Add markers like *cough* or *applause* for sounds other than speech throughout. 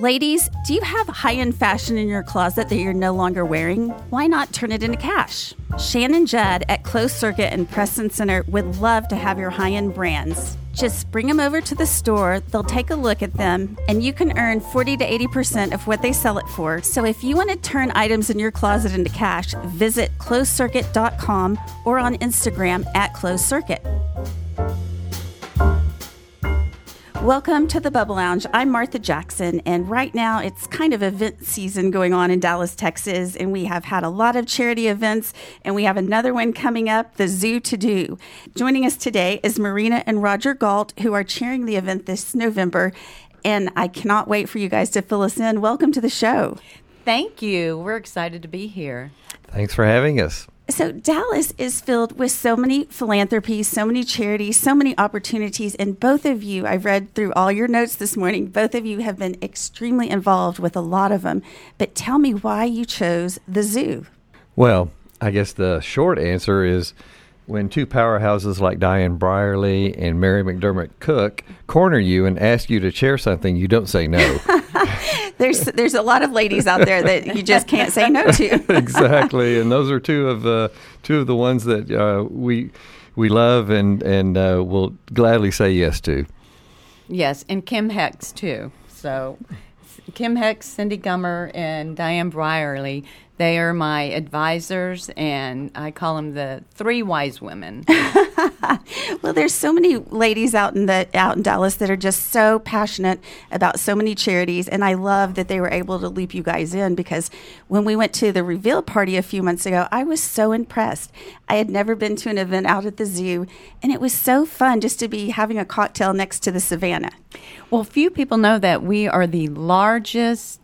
Ladies, do you have high end fashion in your closet that you're no longer wearing? Why not turn it into cash? Shannon Judd at Clothes Circuit and Preston Center would love to have your high end brands. Just bring them over to the store, they'll take a look at them, and you can earn 40 to 80% of what they sell it for. So if you want to turn items in your closet into cash, visit clothescircuit.com or on Instagram at Clothes Circuit. Welcome to the Bubble Lounge. I'm Martha Jackson, and right now it's kind of event season going on in Dallas, Texas, and we have had a lot of charity events, and we have another one coming up, the Zoo to Do. Joining us today is Marena and Roger Gault, who are chairing the event this November, and I cannot wait for you guys to fill us in. Welcome to the show. Thank you. We're excited to be here. Thanks for having us. So, Dallas is filled with so many philanthropies, so many charities, so many opportunities. And both of you, I've read through all your notes this morning, both of you have been extremely involved with a lot of them. But tell me why you chose the zoo. Well, I guess the short answer is when two powerhouses like Diane Brierly and Mary McDermott Cook corner you and ask you to chair something, you don't say no. *laughs* there's there's a lot of ladies out there that you just can't say no to. *laughs* exactly, and those are two of the two of the ones that uh, we we love and and uh, will gladly say yes to. Yes, and Kim Hex too. So Kim Hex, Cindy Gummer, and Diane Brierly. They are my advisors, and I call them the three wise women. *laughs* well, there's so many ladies out in the out in Dallas that are just so passionate about so many charities, and I love that they were able to loop you guys in because when we went to the reveal party a few months ago, I was so impressed. I had never been to an event out at the zoo, and it was so fun just to be having a cocktail next to the savannah. Well, few people know that we are the largest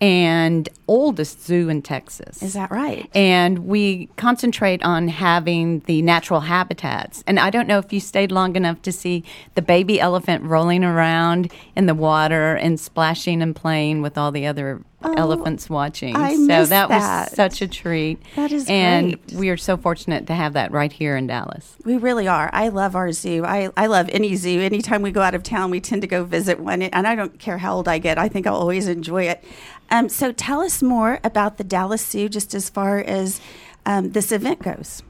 and oldest zoo in Texas. Is that right? And we concentrate on having the natural habitats. And I don't know if you stayed long enough to see the baby elephant rolling around in the water and splashing and playing with all the other oh, elephants watching. I so that, that, was such a treat. That is and great. we are so fortunate to have that right here in Dallas. We really are. I love our zoo. I, I love any zoo. Anytime we go out of town, we tend to go visit one. And I don't care how old I get, I think I'll always enjoy it. Um, so tell us more about the Dallas Zoo, just as far as um, this event goes.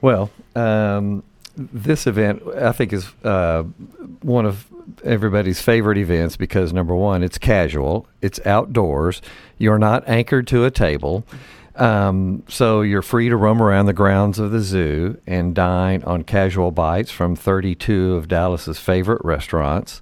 Well, um, this event I think is uh, one of everybody's favorite events because number one, it's casual, it's outdoors, you're not anchored to a table. Um, so you're free to roam around the grounds of the zoo and dine on casual bites from 32 of Dallas's favorite restaurants.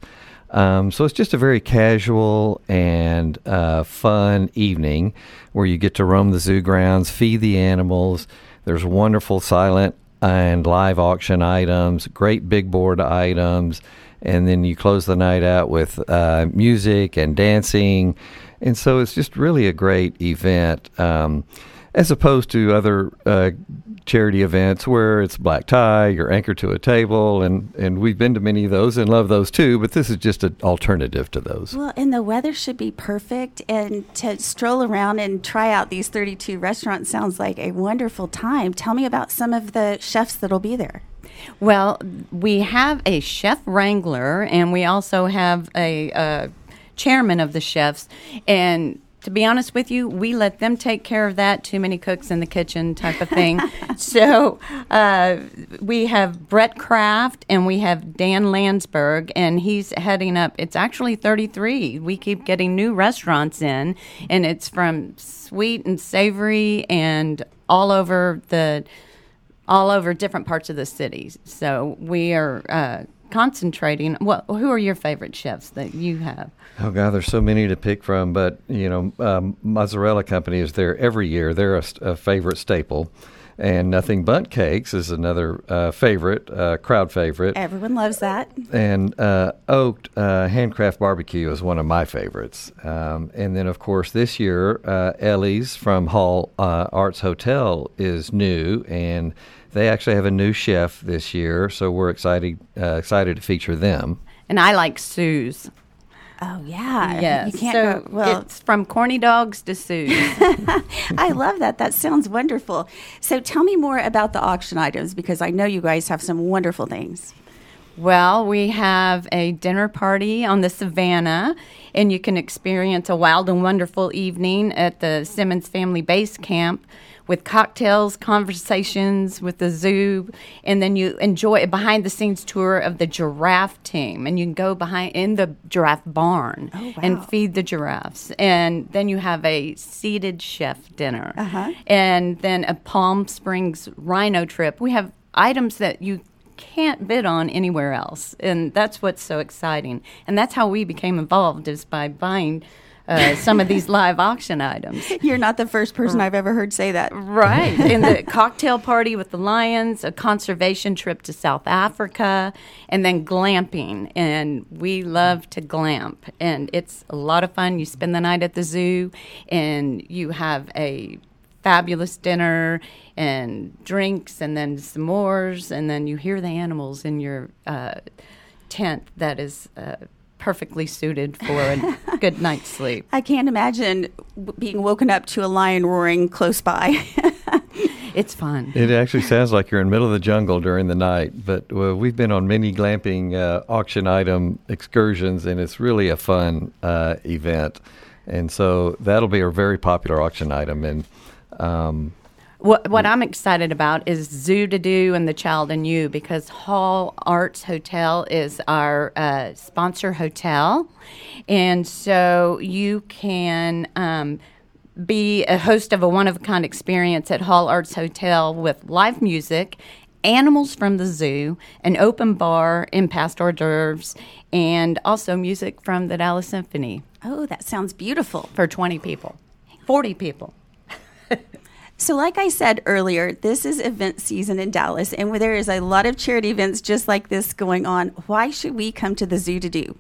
Um, so it's just a very casual and uh, fun evening where you get to roam the zoo grounds, feed the animals. There's wonderful silent and live auction items, great big board items, and then you close the night out with uh, music and dancing. And so it's just really a great event. Um, as opposed to other uh, charity events where it's black tie, you're anchored to a table, and, and we've been to many of those and love those too, but this is just an alternative to those. Well, and the weather should be perfect, and to stroll around and try out these 32 restaurants sounds like a wonderful time. Tell me about some of the chefs that'll be there. Well, we have a chef wrangler, and we also have a, a chairman of the chefs, and to be honest with you, we let them take care of that. Too many cooks in the kitchen, type of thing. *laughs* so uh, we have Brett Kraft and we have Dan Landsberg, and he's heading up. It's actually 33. We keep getting new restaurants in, and it's from sweet and savory and all over the all over different parts of the city. So we are uh, concentrating. What? Who are your favorite chefs that you have? Oh God, there's so many to pick from. But you know, um, Mozzarella Company is there every year. They're a, a favorite staple. And Nothing But Cakes is another uh, favorite, uh, crowd favorite. Everyone loves that. And uh, Oak'd uh, Handcraft Barbecue is one of my favorites. Um, and then, of course, this year, uh, Ellie's from Hall uh, Arts Hotel is new, and they actually have a new chef this year. So we're excited excited to feature them. And I like Sue's. Oh yeah, yeah. You can't so go, well, it's from corny dogs to *laughs* Sue's. I love that. That sounds wonderful. So tell me more about the auction items because I know you guys have some wonderful things. Well, we have a dinner party on the Savannah, and you can experience a wild and wonderful evening at the Simmons Family Base Camp with cocktails, conversations with the zoo, and then you enjoy a behind the scenes tour of the giraffe team. And you can go behind in the giraffe barn Oh, wow. and feed the giraffes. And then you have a seated chef dinner. Uh-huh. And then a Palm Springs rhino trip. We have items that you can't bid on anywhere else. And that's what's so exciting. And that's how we became involved is by buying uh, some of these live auction items. *laughs* You're not the first person I've ever heard say that. Right. *laughs* In the cocktail party with the lions, a conservation trip to South Africa, and then glamping. And we love to glamp. And it's a lot of fun. You spend the night at the zoo and you have a fabulous dinner and drinks and then s'mores. And then you hear the animals in your uh, tent that is. Uh, Perfectly suited for a *laughs* good night's sleep. I can't imagine being woken up to a lion roaring close by. *laughs* It's fun. It actually sounds like you're in the middle of the jungle during the night, but uh, we've been on many glamping uh, auction item excursions, and it's really a fun uh, event. And so that'll be a very popular auction item. And um, What, what I'm excited about is Zoo to Do and The Child and You because Hall Arts Hotel is our uh, sponsor hotel. And so you can um, be a host of a one of a kind experience at Hall Arts Hotel with live music. Animals from the zoo, an open bar in past hors d'oeuvres, and also music from the Dallas Symphony oh, that sounds beautiful. for 20 people, 40 people. *laughs* So, like I said earlier, this is event season in Dallas, and where there is a lot of charity events just like this going on. Why should we come to the zoo to do?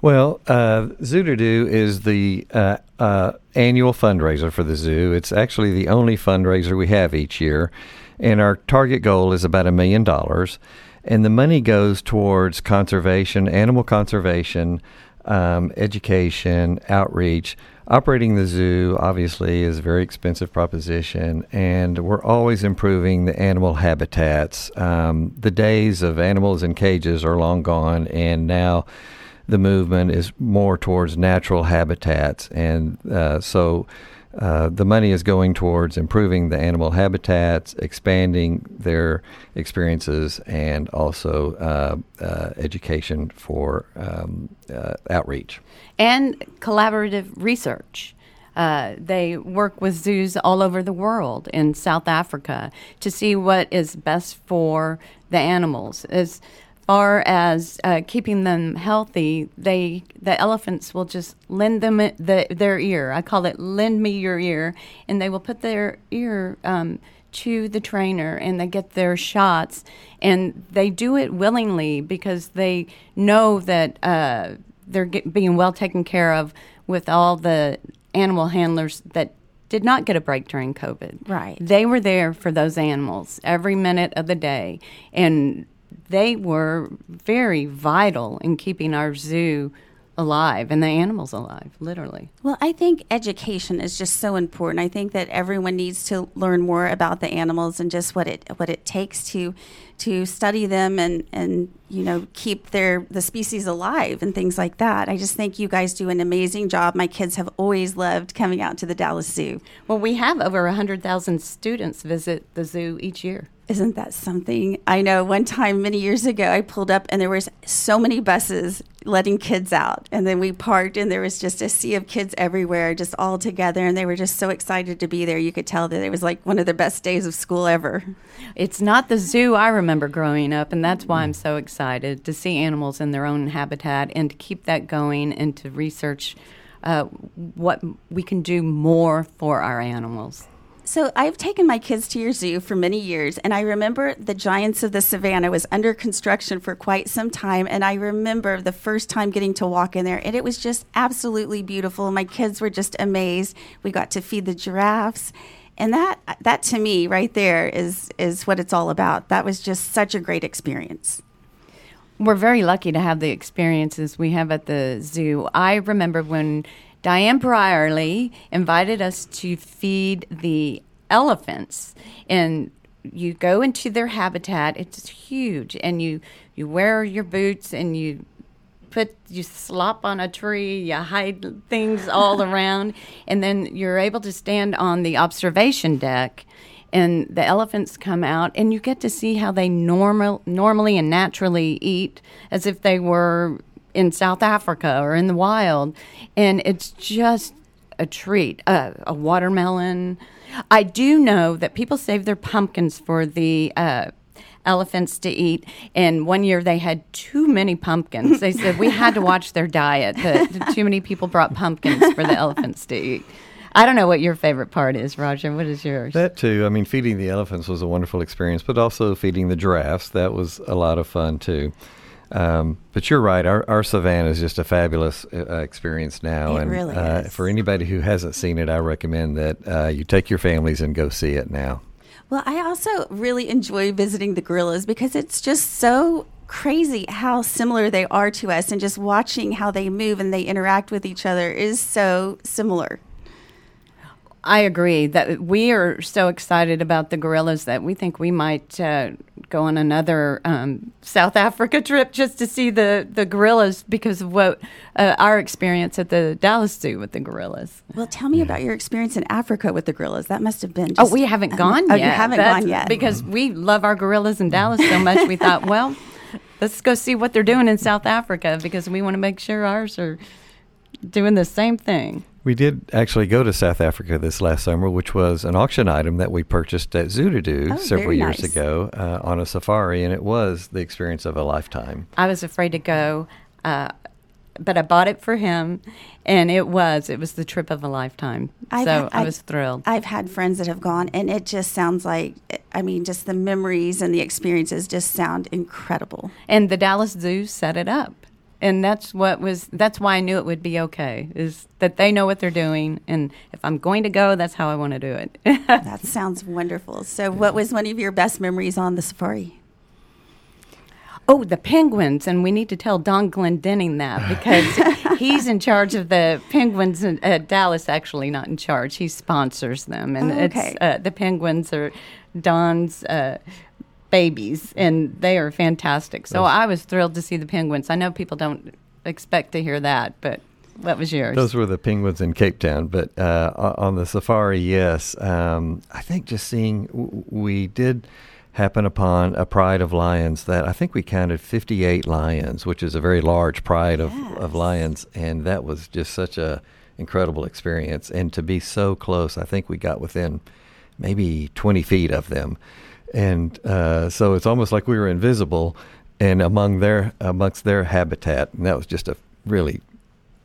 Well, uh, Zoo to Do is the uh, uh, annual fundraiser for the zoo. It's actually the only fundraiser we have each year, and our target goal is about a million dollars. And the money goes towards conservation, animal conservation, um, education, outreach. Operating the zoo obviously is a very expensive proposition, and we're always improving the animal habitats. Um, the days of animals in cages are long gone, and now the movement is more towards natural habitats, and uh, so uh, the money is going towards improving the animal habitats, expanding their experiences, and also uh, uh, education for um, uh, outreach. and collaborative research. Uh, they work with zoos all over the world in South Africa to see what is best for the animals. Far as uh, keeping them healthy, they the elephants will just lend them the, their ear. I call it "lend me your ear," and they will put their ear um, to the trainer, and they get their shots, and they do it willingly because they know that. Uh, they're get, being well taken care of with all the animal handlers that did not get a break during COVID. Right. They were there for those animals every minute of the day, and they were very vital in keeping our zoo alive and the animals alive, literally. Well, I think education is just so important. I think that everyone needs to learn more about the animals and just what it what it takes to to study them and and you know keep their the species alive and things like that. I just think you guys do an amazing job. My kids have always loved coming out to the Dallas Zoo. Well, we have over 100,000 students visit the zoo each year. Isn't that something? I know one time many years ago I pulled up and there was so many buses letting kids out and then we parked and there was just a sea of kids everywhere just all together and they were just so excited to be there. You could tell that it was like one of the best days of school ever. It's not the zoo I remember growing up, and that's why I'm so excited to see animals in their own habitat and to keep that going and to research uh, what we can do more for our animals. So I've taken my kids to your zoo for many years, and I remember the Giants of the Savannah was under construction for quite some time, and I remember the first time getting to walk in there, and it was just absolutely beautiful. My kids were just amazed. We got to feed the giraffes, and that that to me right there is is what it's all about. That was just such a great experience. We're very lucky to have the experiences we have at the zoo. I remember when Diane Brierly invited us to feed the elephants, and you go into their habitat. It's huge, and you you wear your boots and you put you slop on a tree, you hide things all *laughs* around, and then you're able to stand on the observation deck. And the elephants come out, and you get to see how they normal, normally and naturally eat, as if they were in South Africa or in the wild. And it's just a treat. Uh, a watermelon. I do know that people save their pumpkins for the uh, elephants to eat. And one year they had too many pumpkins. They said we had to *laughs* watch their diet. The, the too many people brought pumpkins for the elephants to eat. I don't know what your favorite part is, Roger. What is yours? That too. I mean, feeding the elephants was a wonderful experience, but also feeding the giraffes. That was a lot of fun too. Um, but you're right. Our, our savannah is just a fabulous uh, experience now, It and really uh, for anybody who hasn't seen it, I recommend that uh, you take your families and go see it now. Well, I also really enjoy visiting the gorillas because it's just so crazy how similar they are to us, and just watching how they move and they interact with each other is so similar. I agree that we are so excited about the gorillas that we think we might uh, go on another um, South Africa *laughs* trip just to see the, the gorillas because of what uh, our experience at the Dallas Zoo with the gorillas. Well, tell me about your experience in Africa with the gorillas. That must have been. Oh, we haven't gone oh, yet. you haven't That's gone yet because we love our gorillas in Dallas so much. We thought, *laughs* well, let's go see what they're doing in South Africa because we want to make sure ours are doing the same thing. We did actually go to South Africa this last summer, which was an auction item that we purchased at Zoo to Do Oh, several years nice. ago uh, on a safari, and it was the experience of a lifetime. I was afraid to go, uh, but I bought it for him, and it was it was the trip of a lifetime. I've so had- I I've- was thrilled. I've had friends that have gone, and it just sounds like. I mean, just the memories and the experiences just sound incredible. and the Dallas Zoo set it up, and that's what was that's why I knew it would be okay. Is that they know what they're doing, and if I'm going to go, that's how I want to do it. *laughs* That sounds wonderful. So, what was one of your best memories on the safari? Oh, the penguins, and we need to tell Don Glendenning that *laughs* because he's in charge of the penguins. In, uh, Dallas actually not in charge; he sponsors them, and Oh, okay. it's uh, the penguins are Don's uh, babies, and they are fantastic. So I was thrilled to see the penguins. I know people don't expect to hear that, but what was yours? Those were the penguins in Cape Town, but uh, on the safari, yes. Um, I think just seeing, w- we did happen upon a pride of lions that I think we counted 58 lions, which is a very large pride of, of lions, and that was just such a incredible experience. And to be so close, I think we got within maybe 20 feet of them, and uh, so it's almost like we were invisible and among their amongst their habitat, and that was just a really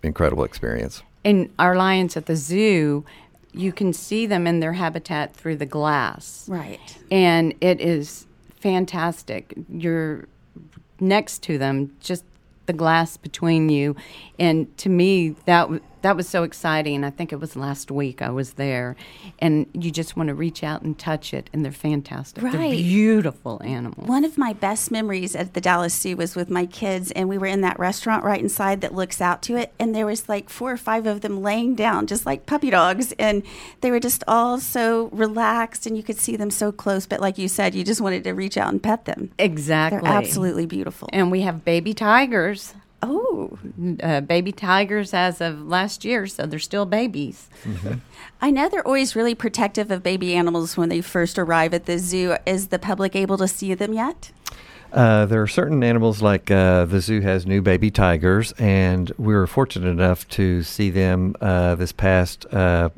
incredible experience. in our lions at the zoo, you can see them in their habitat through the glass. Right. and it is fantastic. You're next to them, just the glass between you, and to me that w- that was so exciting. I think it was last week I was there, and you just want to reach out and touch it, and they're fantastic. They're Right. beautiful animals. One of my best memories at the Dallas Zoo was with my kids, and we were in that restaurant right inside that looks out to it, and there was like four or five of them laying down, just like puppy dogs, and they were just all so relaxed, and you could see them so close. But like you said, you just wanted to reach out and pet them. Exactly. They're absolutely beautiful. And we have baby tigers. Oh, Uh, baby tigers as of last year, so they're still babies. I know they're always really protective of baby animals when they first arrive at the zoo. Is the public able to see them yet? Uh, there are certain animals like uh, the zoo has new baby tigers, and we were fortunate enough to see them uh, this past uh,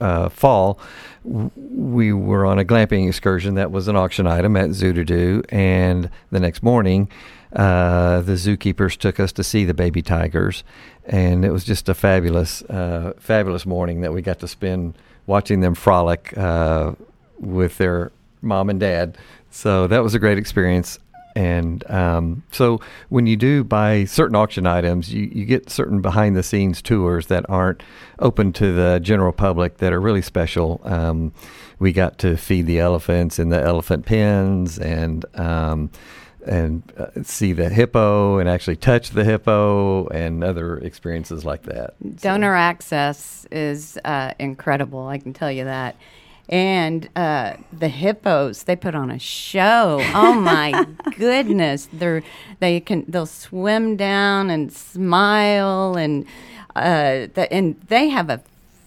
uh, fall. We were on a glamping excursion that was an auction item at Zoo to Do, and the next morning, uh, the zookeepers took us to see the baby tigers, and it was just a fabulous, uh, fabulous morning that we got to spend watching them frolic uh, with their mom and dad. So that was a great experience. And um, so when you do buy certain auction items, you, you get certain behind the scenes tours that aren't open to the general public that are really special. Um, we got to feed the elephants in the elephant pens and um, and uh, see the hippo and actually touch the hippo and other experiences like that. So- Donor access is uh, incredible. I can tell you that. And uh, the hippos, they put on a show. Oh my *laughs* goodness! They're they can they'll swim down and smile and uh, the, and they have a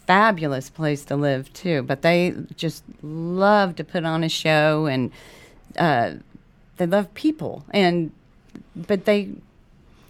fabulous place to live too. But they just love to put on a show and uh, they love people and but they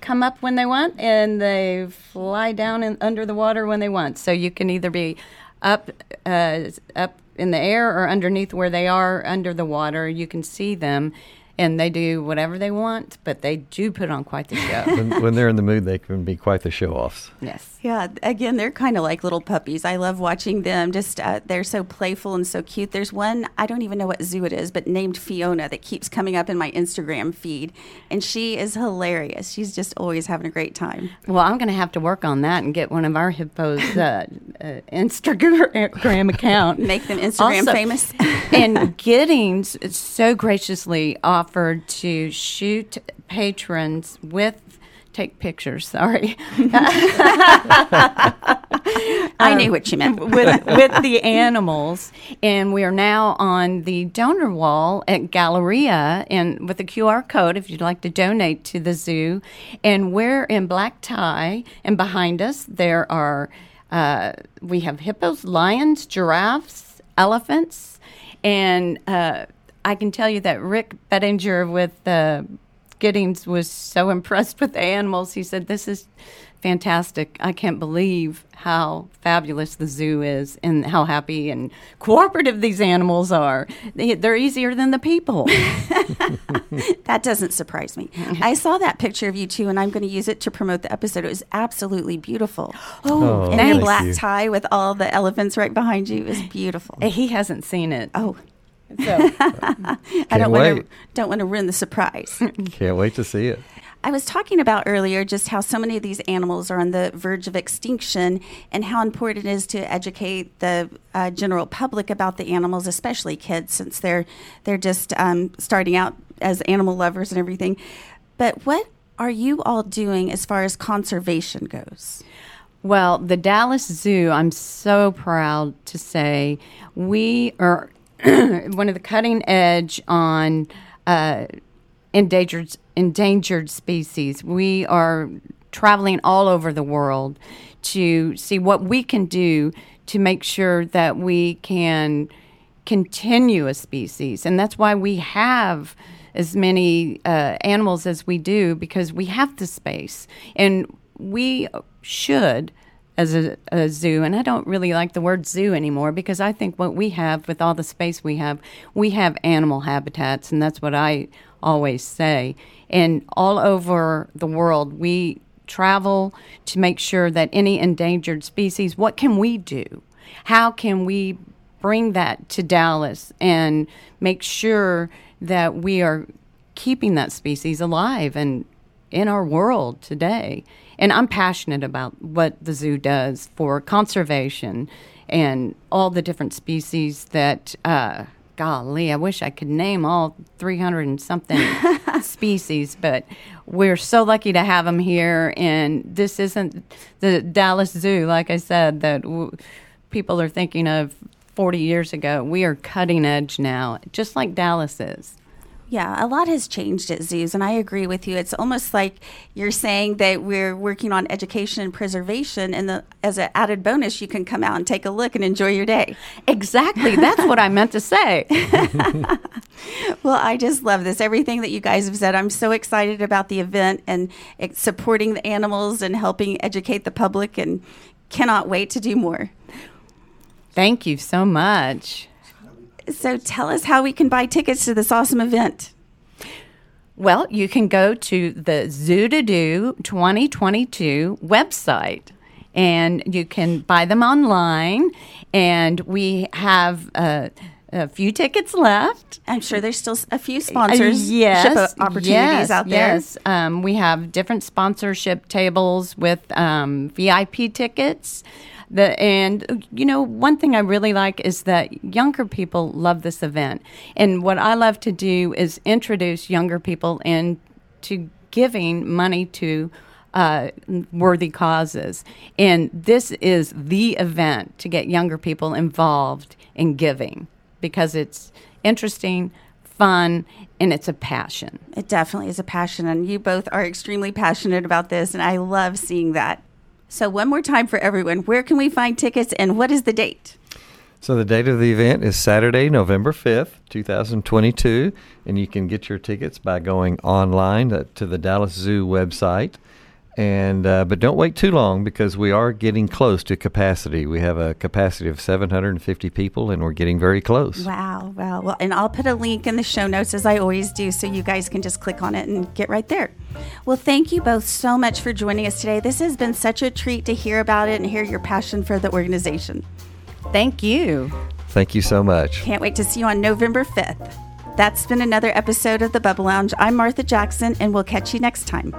come up when they want and they fly down in, under the water when they want. So you can either be up uh, up in the air or underneath where they are under the water. You can see them and they do whatever they want, but they do put on quite the show. when, when they're in the mood, they can be quite the show offs. yes. Yeah, again, they're kind of like little puppies. I love watching them. Just uh, they're so playful and so cute. There's one I don't even know what zoo it is, but named Fiona that keeps coming up in my Instagram feed, and she is hilarious. She's just always having a great time. Well, I'm going to have to work on that and get one of our hippos uh, uh, Instagram account. Make them Instagram famous. and Gittings so graciously offered to shoot patrons with take pictures. Sorry, *laughs* I knew what you meant. with with the animals, and we are now on the donor wall at Galleria, and with a QR code if you'd like to donate to the zoo. And we're in black tie, and behind us there are uh, we have hippos, lions, giraffes, elephants, and uh, I can tell you that Rick Bettinger with the Gittings was so *laughs* impressed with the animals. He said, "This is fantastic. I can't believe how fabulous the zoo is and how happy and cooperative these animals are. They, they're easier than the people." *laughs* *laughs* That doesn't surprise me. I saw that picture of you too, and I'm going to use it to promote the episode. It was absolutely beautiful. *gasps* Oh, and thank black you. tie with all the elephants right behind you is beautiful. he hasn't seen it. Oh, So *laughs* I don't want to don't want to ruin the surprise. *laughs* Can't wait to see it. I was talking about earlier just how so many of these animals are on the verge of extinction and how important it is to educate the uh, general public about the animals, especially kids, since they're they're just um, starting out as animal lovers and everything. But what are you all doing as far as conservation goes? Well, the Dallas Zoo, I'm so proud to say, we are *clears throat* one of the cutting edge on uh, endangered endangered species. We are traveling all over the world to see what we can do to make sure that we can continue a species, and that's why we have as many uh, animals as we do because we have the space, and we should as a, a zoo, and I don't really like the word zoo anymore because I think what we have with all the space we have, we have animal habitats, and that's what I always say. And all over the world, we travel to make sure that any endangered species, what can we do? How can we bring that to Dallas and make sure that we are keeping that species alive and in our world today. And I'm passionate about what the zoo does for conservation and all the different species that, uh, golly, I wish I could name all 300 and something *laughs* species, but we're so lucky to have them here. And this isn't the Dallas Zoo, like I said, that w- people are thinking of 40 years ago. We are cutting edge now, just like Dallas is. Yeah, a lot has changed at zoos, and I agree with you. It's almost like you're saying that we're working on education and preservation, and the, as an added bonus, you can come out and take a look and enjoy your day. Exactly. That's what I meant to say. *laughs* *laughs* Well, I just love this. Everything that you guys have said. I'm so excited about the event and supporting the animals and helping educate the public, and cannot wait to do more. Thank you so much. So, tell us how we can buy tickets to this awesome event. Well, you can go to the Zoo to Do 2022 website and you can buy them online. And we have uh, a few tickets left. I'm sure there's still a few sponsors, Uh, yes, opportunities yes, out there. Yes, um, we have different sponsorship tables with um, VIP tickets. The, and you know one thing I really like is that younger people love this event, and what I love to do is introduce younger people into giving money to uh, worthy causes. And this is the event to get younger people involved in giving because it's interesting, fun, and it's a passion. It definitely is a passion, and you both are extremely passionate about this, and I love seeing that. So, one more time for everyone where can we find tickets and what is the date? So the date of the event is Saturday, November 5th, 2022, and you can get your tickets by going online to the Dallas Zoo website. And uh, but don't wait too long because we are getting close to capacity. We have a capacity of 750 people, and we're getting very close. Wow, wow. Well, and I'll put a link in the show notes as I always do, so you guys can just click on it and get right there. Well, thank you both so much for joining us today. This has been such a treat to hear about it and hear your passion for the organization. Thank you. Thank you so much. Can't wait to see you on November 5th. That's been another episode of the Bubble Lounge. I'm Martha Jackson, and we'll catch you next time.